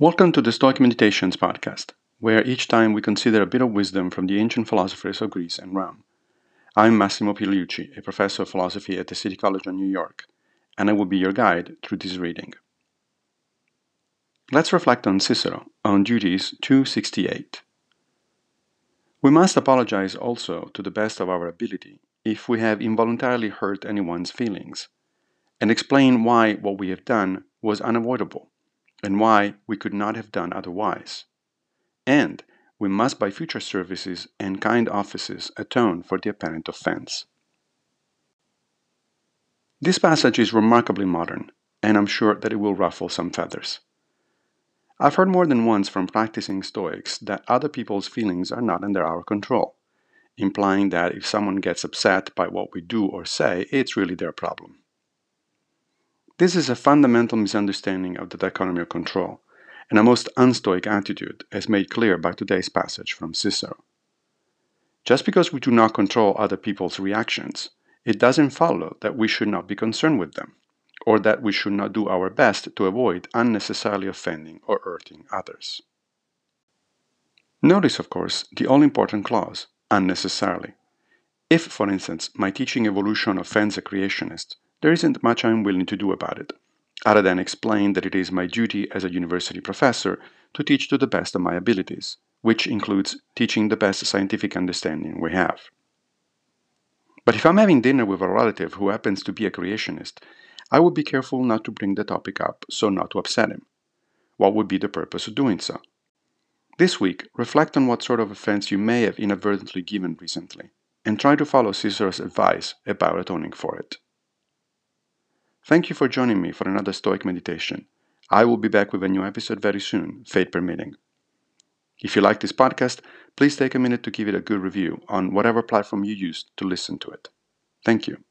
Welcome to the Stoic Meditations podcast, where each time we consider a bit of wisdom from the ancient philosophers of Greece and Rome. I'm Massimo Pigliucci, a professor of philosophy at the City College of New York, and I will be your guide through this reading. Let's reflect on Cicero on Duties 268. We must apologize also to the best of our ability if we have involuntarily hurt anyone's feelings, and explain why what we have done was unavoidable and why we could not have done otherwise. And we must by future services and kind offices atone for the apparent offense. This passage is remarkably modern, and I'm sure that it will ruffle some feathers. I've heard more than once from practicing Stoics that other people's feelings are not under our control, implying that if someone gets upset by what we do or say, it's really their problem. This is a fundamental misunderstanding of the dichotomy of control, and a most unstoic attitude, as made clear by today's passage from Cicero. Just because we do not control other people's reactions, it doesn't follow that we should not be concerned with them or that we should not do our best to avoid unnecessarily offending or hurting others. Notice, of course, the all important clause, unnecessarily. If, for instance, my teaching evolution offends a creationist, there isn't much I'm willing to do about it, other than explain that it is my duty as a university professor to teach to the best of my abilities, which includes teaching the best scientific understanding we have. But if I'm having dinner with a relative who happens to be a creationist, I would be careful not to bring the topic up so not to upset him. What would be the purpose of doing so? This week, reflect on what sort of offense you may have inadvertently given recently, and try to follow Cicero's advice about atoning for it. Thank you for joining me for another Stoic meditation. I will be back with a new episode very soon, fate permitting. If you like this podcast, please take a minute to give it a good review on whatever platform you use to listen to it. Thank you.